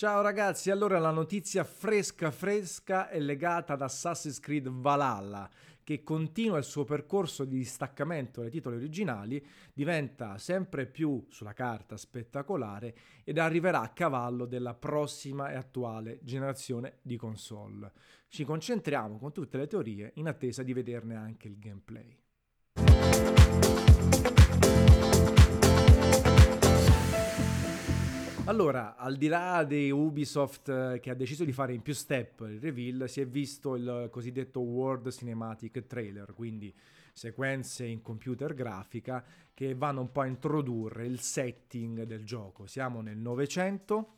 Ciao ragazzi, allora la notizia fresca fresca è legata ad Assassin's Creed Valhalla, che continua il suo percorso di distaccamento dai titoli originali, diventa sempre più sulla carta spettacolare ed arriverà a cavallo della prossima e attuale generazione di console. Ci concentriamo con tutte le teorie in attesa di vederne anche il gameplay. Allora, al di là di Ubisoft eh, che ha deciso di fare in più step il reveal, si è visto il cosiddetto World Cinematic Trailer, quindi sequenze in computer grafica che vanno un po' a introdurre il setting del gioco. Siamo nel Novecento,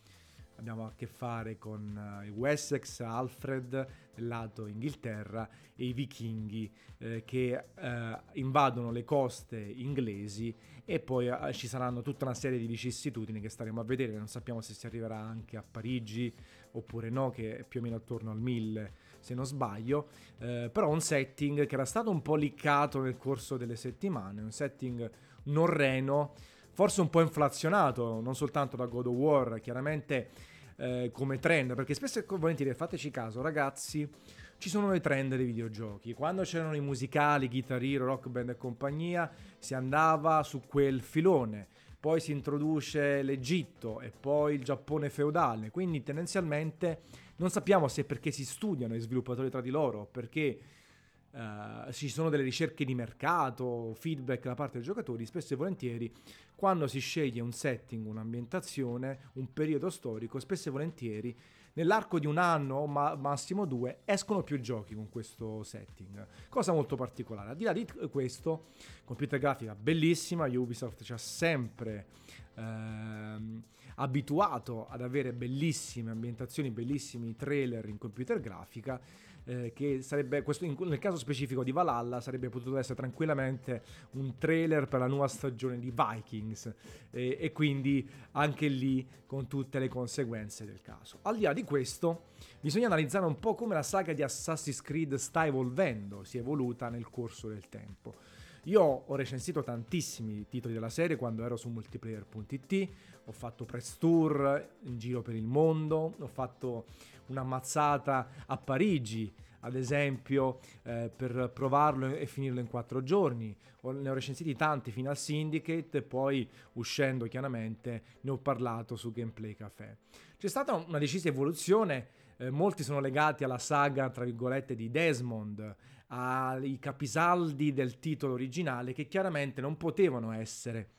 abbiamo a che fare con uh, i Wessex, Alfred del lato Inghilterra e i vichinghi eh, che eh, invadono le coste inglesi e poi eh, ci saranno tutta una serie di vicissitudini che staremo a vedere, non sappiamo se si arriverà anche a Parigi oppure no, che è più o meno attorno al 1000 se non sbaglio, eh, però un setting che era stato un po' liccato nel corso delle settimane, un setting norreno, forse un po' inflazionato, non soltanto da God of War, chiaramente eh, come trend, perché spesso e volentieri, fateci caso, ragazzi, ci sono le trend dei videogiochi. Quando c'erano i musicali, Guitar Hero, Rock Band e compagnia, si andava su quel filone. Poi si introduce l'Egitto e poi il Giappone feudale. Quindi tendenzialmente non sappiamo se perché si studiano i sviluppatori tra di loro, perché Uh, ci sono delle ricerche di mercato, feedback da parte dei giocatori, spesso e volentieri quando si sceglie un setting, un'ambientazione, un periodo storico, spesso e volentieri nell'arco di un anno, ma massimo due, escono più giochi con questo setting. Cosa molto particolare. Al di là di questo, computer grafica bellissima, Ubisoft ci ha sempre ehm, abituato ad avere bellissime ambientazioni, bellissimi trailer in computer grafica eh, che sarebbe, questo, in, nel caso specifico di Valhalla, sarebbe potuto essere tranquillamente un trailer per la nuova stagione di Vikings eh, e quindi anche lì con tutte le conseguenze del caso. Al di là di questo, bisogna analizzare un po' come la saga di Assassin's Creed sta evolvendo, si è evoluta nel corso del tempo. Io ho recensito tantissimi titoli della serie quando ero su multiplayer.it, ho fatto press tour in giro per il mondo, ho fatto una mazzata a Parigi, ad esempio, eh, per provarlo e finirlo in quattro giorni. Ne ho recensiti tanti fino al Syndicate e poi uscendo chiaramente ne ho parlato su Gameplay Café. C'è stata una decisa evoluzione, eh, molti sono legati alla saga, tra virgolette, di Desmond, ai capisaldi del titolo originale che chiaramente non potevano essere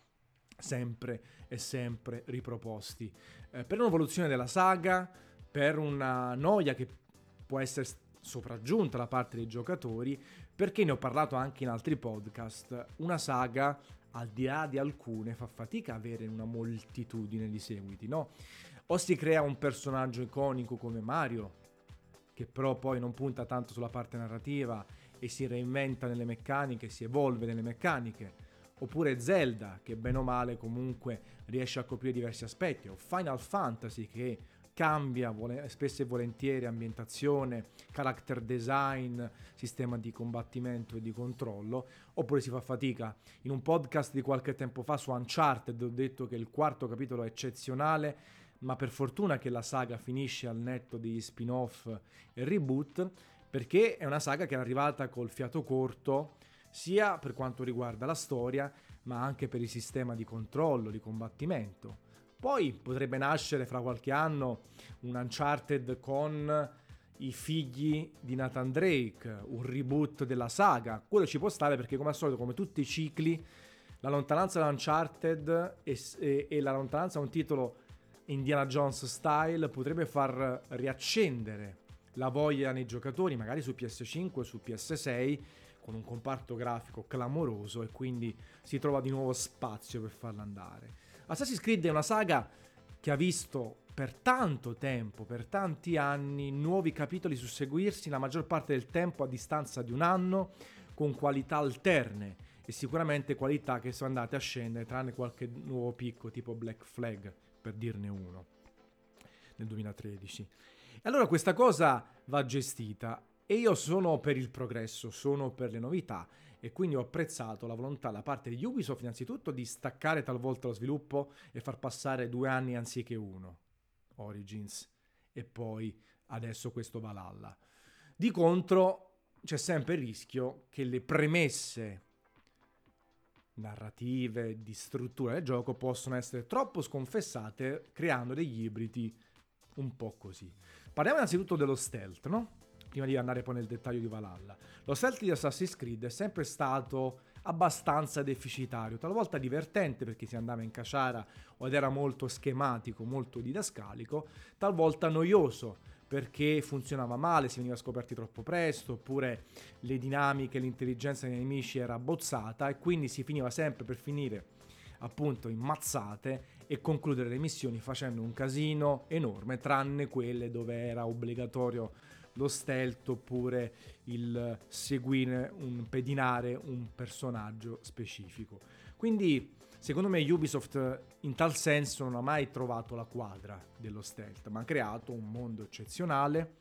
sempre e sempre riproposti. Eh, per un'evoluzione della saga, per una noia che può essere sopraggiunta da parte dei giocatori, perché ne ho parlato anche in altri podcast, una saga al di là di alcune fa fatica a avere una moltitudine di seguiti, no? O si crea un personaggio iconico come Mario, che però poi non punta tanto sulla parte narrativa e si reinventa nelle meccaniche, si evolve nelle meccaniche, oppure Zelda, che bene o male comunque riesce a coprire diversi aspetti, o Final Fantasy che cambia spesso e volentieri ambientazione, character design, sistema di combattimento e di controllo, oppure si fa fatica. In un podcast di qualche tempo fa su Uncharted ho detto che il quarto capitolo è eccezionale, ma per fortuna che la saga finisce al netto degli spin-off e reboot, perché è una saga che è arrivata col fiato corto, sia per quanto riguarda la storia, ma anche per il sistema di controllo, di combattimento. Poi potrebbe nascere fra qualche anno un Uncharted con i figli di Nathan Drake, un reboot della saga. Quello ci può stare perché come al solito, come tutti i cicli, la lontananza da Uncharted e, e, e la lontananza da un titolo Indiana Jones style potrebbe far riaccendere la voglia nei giocatori, magari su PS5 o su PS6, con un comparto grafico clamoroso e quindi si trova di nuovo spazio per farla andare. Assassin's Creed è una saga che ha visto per tanto tempo, per tanti anni, nuovi capitoli susseguirsi, la maggior parte del tempo a distanza di un anno, con qualità alterne e sicuramente qualità che sono andate a scendere, tranne qualche nuovo picco tipo Black Flag, per dirne uno, nel 2013. Allora questa cosa va gestita e io sono per il progresso, sono per le novità e quindi ho apprezzato la volontà da parte di Ubisoft innanzitutto di staccare talvolta lo sviluppo e far passare due anni anziché uno. Origins e poi adesso questo Valhalla. Di contro c'è sempre il rischio che le premesse narrative, di struttura del gioco possono essere troppo sconfessate creando degli ibridi un po' così. Parliamo innanzitutto dello stealth, no? Prima di andare poi nel dettaglio di Valhalla. Lo stealth di Assassin's Creed è sempre stato abbastanza deficitario, talvolta divertente perché si andava in caciara ed era molto schematico, molto didascalico, talvolta noioso perché funzionava male, si veniva scoperti troppo presto, oppure le dinamiche, l'intelligenza dei nemici era bozzata e quindi si finiva sempre per finire appunto in mazzate e concludere le missioni facendo un casino enorme, tranne quelle dove era obbligatorio lo stealth oppure il seguire, un pedinare un personaggio specifico. Quindi Secondo me Ubisoft in tal senso non ha mai trovato la quadra dello stealth, ma ha creato un mondo eccezionale,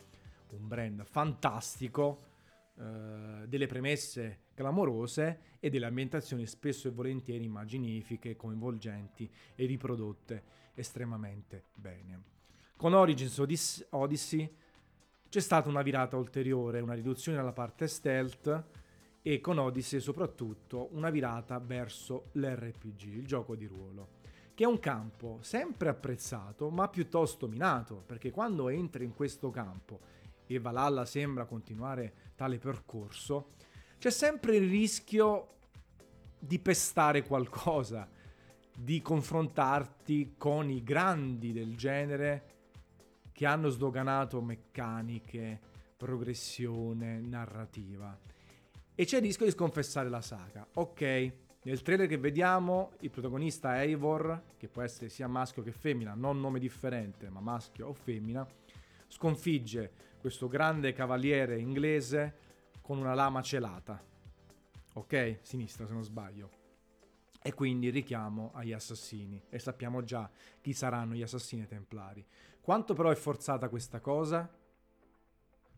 un brand fantastico, eh, delle premesse clamorose e delle ambientazioni spesso e volentieri immaginifiche, coinvolgenti e riprodotte estremamente bene. Con Origins Odyssey c'è stata una virata ulteriore, una riduzione della parte stealth e con Odyssey soprattutto una virata verso l'RPG, il gioco di ruolo, che è un campo sempre apprezzato ma piuttosto minato, perché quando entri in questo campo e Valhalla sembra continuare tale percorso, c'è sempre il rischio di pestare qualcosa, di confrontarti con i grandi del genere che hanno sdoganato meccaniche, progressione, narrativa e c'è il rischio di sconfessare la saga. Ok, nel trailer che vediamo il protagonista Eivor, che può essere sia maschio che femmina, non nome differente, ma maschio o femmina, sconfigge questo grande cavaliere inglese con una lama celata. Ok, sinistra se non sbaglio. E quindi richiamo agli assassini. E sappiamo già chi saranno gli assassini templari. Quanto però è forzata questa cosa?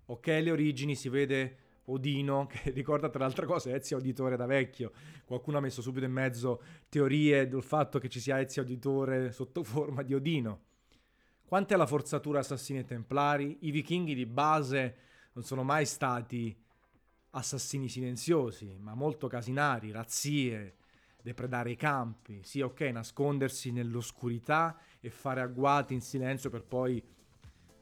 Ok, le origini si vede Odino, che ricorda tra l'altro cose Ezio Auditore da vecchio. Qualcuno ha messo subito in mezzo teorie del fatto che ci sia Ezio Auditore sotto forma di Odino. Quanta è la forzatura assassini e templari? I vichinghi di base non sono mai stati assassini silenziosi, ma molto casinari, razzie, depredare i campi. Sì, ok, nascondersi nell'oscurità e fare agguati in silenzio per poi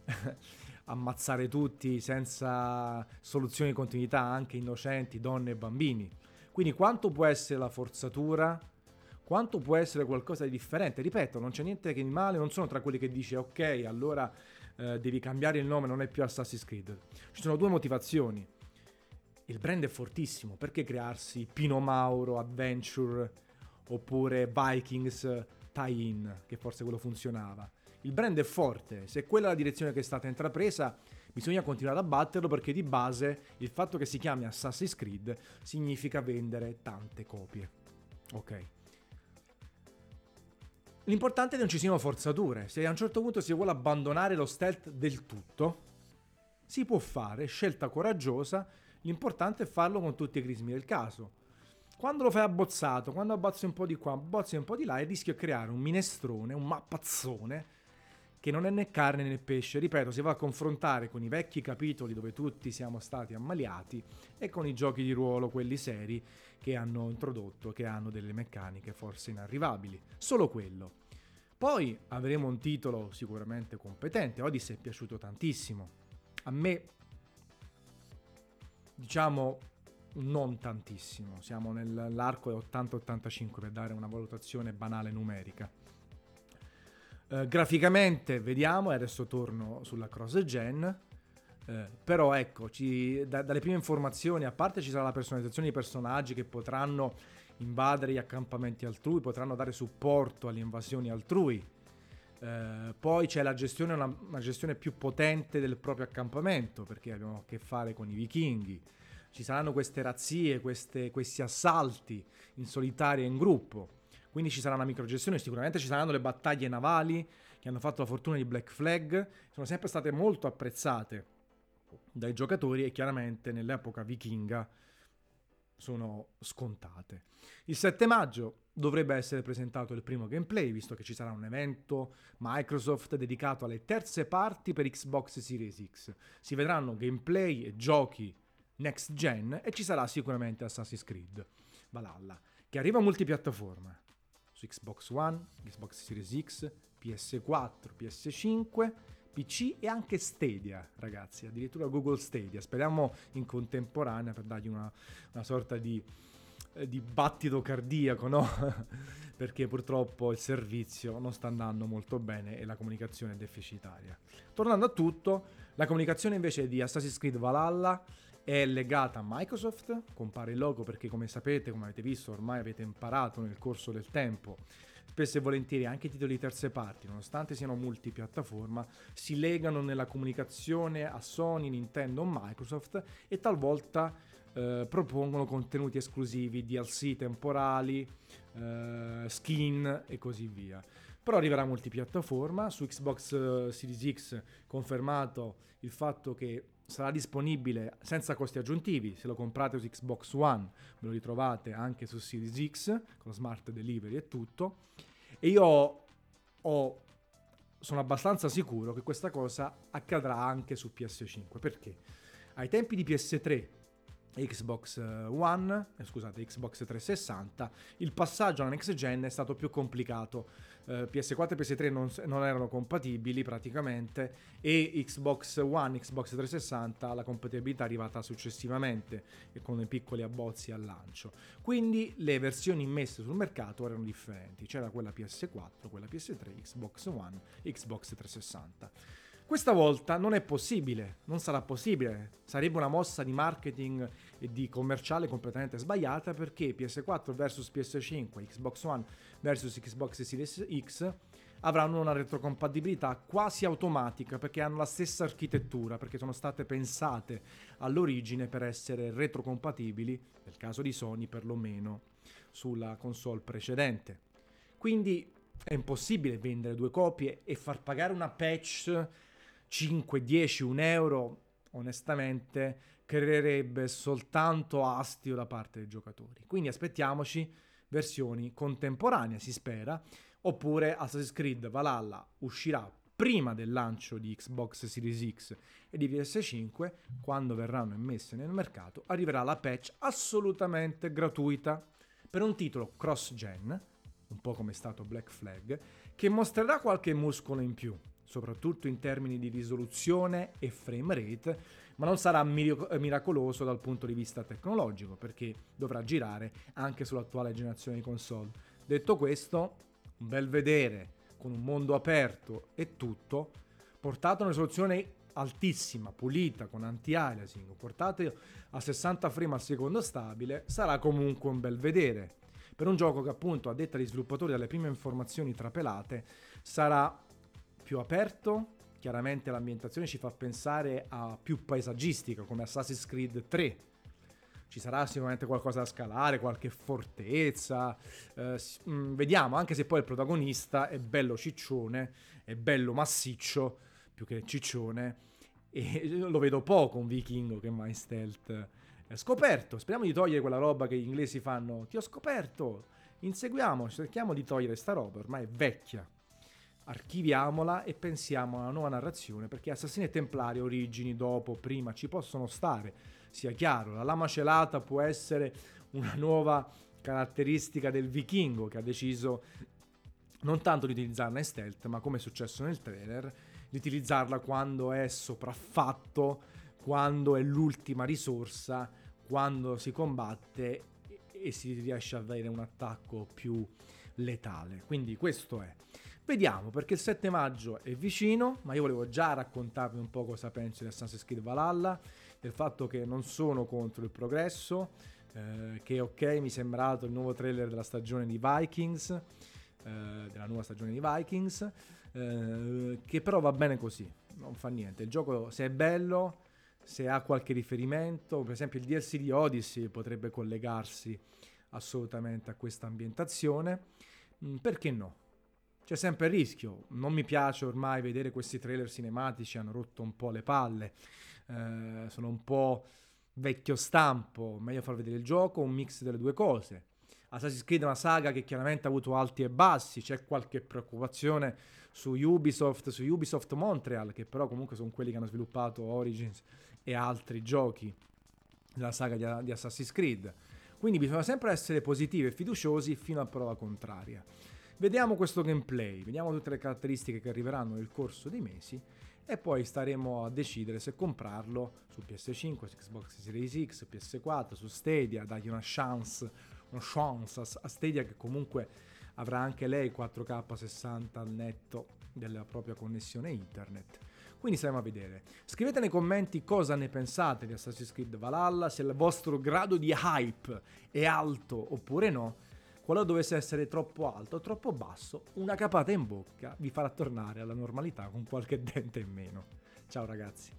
ammazzare tutti senza soluzioni di continuità, anche innocenti, donne e bambini. Quindi quanto può essere la forzatura? Quanto può essere qualcosa di differente? Ripeto, non c'è niente che male, non sono tra quelli che dice ok, allora eh, devi cambiare il nome, non è più Assassin's Creed. Ci sono due motivazioni. Il brand è fortissimo, perché crearsi Pino Mauro, Adventure oppure Vikings tie-in, che forse quello funzionava? il brand è forte, se quella è la direzione che è stata intrapresa, bisogna continuare a batterlo perché di base il fatto che si chiami Assassin's Creed significa vendere tante copie. Ok. L'importante è che non ci siano forzature. Se a un certo punto si vuole abbandonare lo stealth del tutto, si può fare, scelta coraggiosa, l'importante è farlo con tutti i crismi del caso. Quando lo fai abbozzato, quando abbozzi un po' di qua, abbozzi un po' di là, il rischio è creare un minestrone, un mappazzone che non è né carne né pesce, ripeto, si va a confrontare con i vecchi capitoli dove tutti siamo stati ammaliati e con i giochi di ruolo, quelli seri, che hanno introdotto, che hanno delle meccaniche forse inarrivabili. Solo quello. Poi avremo un titolo sicuramente competente, Odyssey è piaciuto tantissimo. A me, diciamo, non tantissimo, siamo nell'arco 80-85 per dare una valutazione banale numerica eh, graficamente vediamo, e adesso torno sulla cross gen, eh, però ecco, ci, da, dalle prime informazioni, a parte ci sarà la personalizzazione di personaggi che potranno invadere gli accampamenti altrui, potranno dare supporto alle invasioni altrui. Eh, poi c'è la gestione, una, una, gestione più potente del proprio accampamento, perché abbiamo a che fare con i vichinghi. Ci saranno queste razzie, queste, questi assalti in solitaria e in gruppo quindi ci sarà una microgestione, sicuramente ci saranno le battaglie navali che hanno fatto la fortuna di Black Flag, sono sempre state molto apprezzate dai giocatori e chiaramente nell'epoca vichinga sono scontate. Il 7 maggio dovrebbe essere presentato il primo gameplay, visto che ci sarà un evento Microsoft dedicato alle terze parti per Xbox Series X. Si vedranno gameplay e giochi next gen e ci sarà sicuramente Assassin's Creed Valhalla, che arriva multipiattaforma su Xbox One, Xbox Series X, PS4, PS5, PC e anche Stadia, ragazzi, addirittura Google Stadia. Speriamo in contemporanea per dargli una, una sorta di, eh, di battito cardiaco, no? Perché purtroppo il servizio non sta andando molto bene e la comunicazione è deficitaria. Tornando a tutto, la comunicazione invece di Assassin's Creed Valhalla è legata a Microsoft, compare il logo perché come sapete, come avete visto, ormai avete imparato nel corso del tempo, spesso e volentieri anche i titoli di terze parti, nonostante siano multipiattaforma, si legano nella comunicazione a Sony, Nintendo o Microsoft e talvolta eh, propongono contenuti esclusivi, DLC temporali, eh, skin e così via. Però arriverà multipiattaforma, su Xbox eh, Series X confermato il fatto che sarà disponibile senza costi aggiuntivi. Se lo comprate su Xbox One, ve lo ritrovate anche su Series X con smart delivery e tutto. E io ho, sono abbastanza sicuro che questa cosa accadrà anche su PS5. Perché? Ai tempi di PS3 Xbox One, eh, scusate, Xbox 360, il passaggio alla next gen è stato più complicato. Uh, PS4 e PS3 non, non, erano compatibili praticamente e Xbox One, Xbox 360 la compatibilità è arrivata successivamente e con dei piccoli abbozzi al lancio. Quindi le versioni messe sul mercato erano differenti, c'era quella PS4, quella PS3, Xbox One, Xbox 360. Questa volta non è possibile, non sarà possibile, sarebbe una mossa di marketing e di commerciale completamente sbagliata perché PS4 vs PS5, Xbox One vs Xbox Series X avranno una retrocompatibilità quasi automatica perché hanno la stessa architettura, perché sono state pensate all'origine per essere retrocompatibili, nel caso di Sony perlomeno, sulla console precedente. Quindi è impossibile vendere due copie e far pagare una patch 5, 10, 1 euro, onestamente, creerebbe soltanto astio da parte dei giocatori. Quindi aspettiamoci versioni contemporanee, si spera, oppure Assassin's Creed Valhalla uscirà prima del lancio di Xbox Series X e di PS5, quando verranno immesse nel mercato, arriverà la patch assolutamente gratuita per un titolo cross-gen, un po' come è stato Black Flag, che mostrerà qualche muscolo in più, soprattutto in termini di risoluzione e frame rate, ma non sarà mirac- miracoloso dal punto di vista tecnologico perché dovrà girare anche sull'attuale generazione di console. Detto questo, un bel vedere con un mondo aperto e tutto, portato a una risoluzione altissima, pulita, con anti-aliasing, portato a 60 frame al secondo stabile, sarà comunque un bel vedere. Per un gioco che appunto, a detta degli sviluppatori dalle prime informazioni trapelate, sarà più aperto, chiaramente l'ambientazione ci fa pensare a più paesaggistica come Assassin's Creed 3. Ci sarà sicuramente qualcosa da scalare, qualche fortezza. Eh, mm, vediamo, anche se poi il protagonista è bello ciccione, è bello massiccio, più che ciccione. E lo vedo poco un vichingo che mai stealth. È scoperto, speriamo di togliere quella roba che gli inglesi fanno. Ti ho scoperto, inseguiamo, cerchiamo di togliere sta roba, ormai è vecchia archiviamola e pensiamo a una nuova narrazione perché assassini e templari, origini, dopo, prima ci possono stare, sia chiaro, la lama celata può essere una nuova caratteristica del vichingo che ha deciso non tanto di utilizzarla in stealth, ma come è successo nel trailer, di utilizzarla quando è sopraffatto, quando è l'ultima risorsa, quando si combatte e si riesce ad avere un attacco più letale. Quindi questo è. Vediamo perché il 7 maggio è vicino, ma io volevo già raccontarvi un po' cosa penso di Assassin's Creed Valhalla, del fatto che non sono contro il progresso, eh, che ok mi è sembrato il nuovo trailer della stagione di Vikings, eh, della nuova stagione di Vikings, eh, che però va bene così, non fa niente. Il gioco se è bello, se ha qualche riferimento, per esempio il DLC di Odyssey potrebbe collegarsi assolutamente a questa ambientazione, mm, perché no? C'è sempre il rischio. Non mi piace ormai vedere questi trailer cinematici, hanno rotto un po' le palle, eh, sono un po' vecchio stampo, meglio far vedere il gioco, un mix delle due cose. Assassin's Creed è una saga che chiaramente ha avuto alti e bassi, c'è qualche preoccupazione su Ubisoft, su Ubisoft Montreal, che però comunque sono quelli che hanno sviluppato Origins e altri giochi della saga di, di Assassin's Creed. Quindi bisogna sempre essere positivi e fiduciosi fino a prova contraria. Vediamo questo gameplay, vediamo tutte le caratteristiche che arriveranno nel corso dei mesi e poi staremo a decidere se comprarlo su PS5, su Xbox Series X, PS4, su Stadia, dargli una chance, una chance a Stadia che comunque avrà anche lei 4K 60 al netto della propria connessione internet. Quindi staremo a vedere. Scrivete nei commenti cosa ne pensate di Assassin's Creed Valhalla, se il vostro grado di hype è alto oppure no. Qualora dovesse essere troppo alto o troppo basso, una capata in bocca vi farà tornare alla normalità con qualche dente in meno. Ciao ragazzi.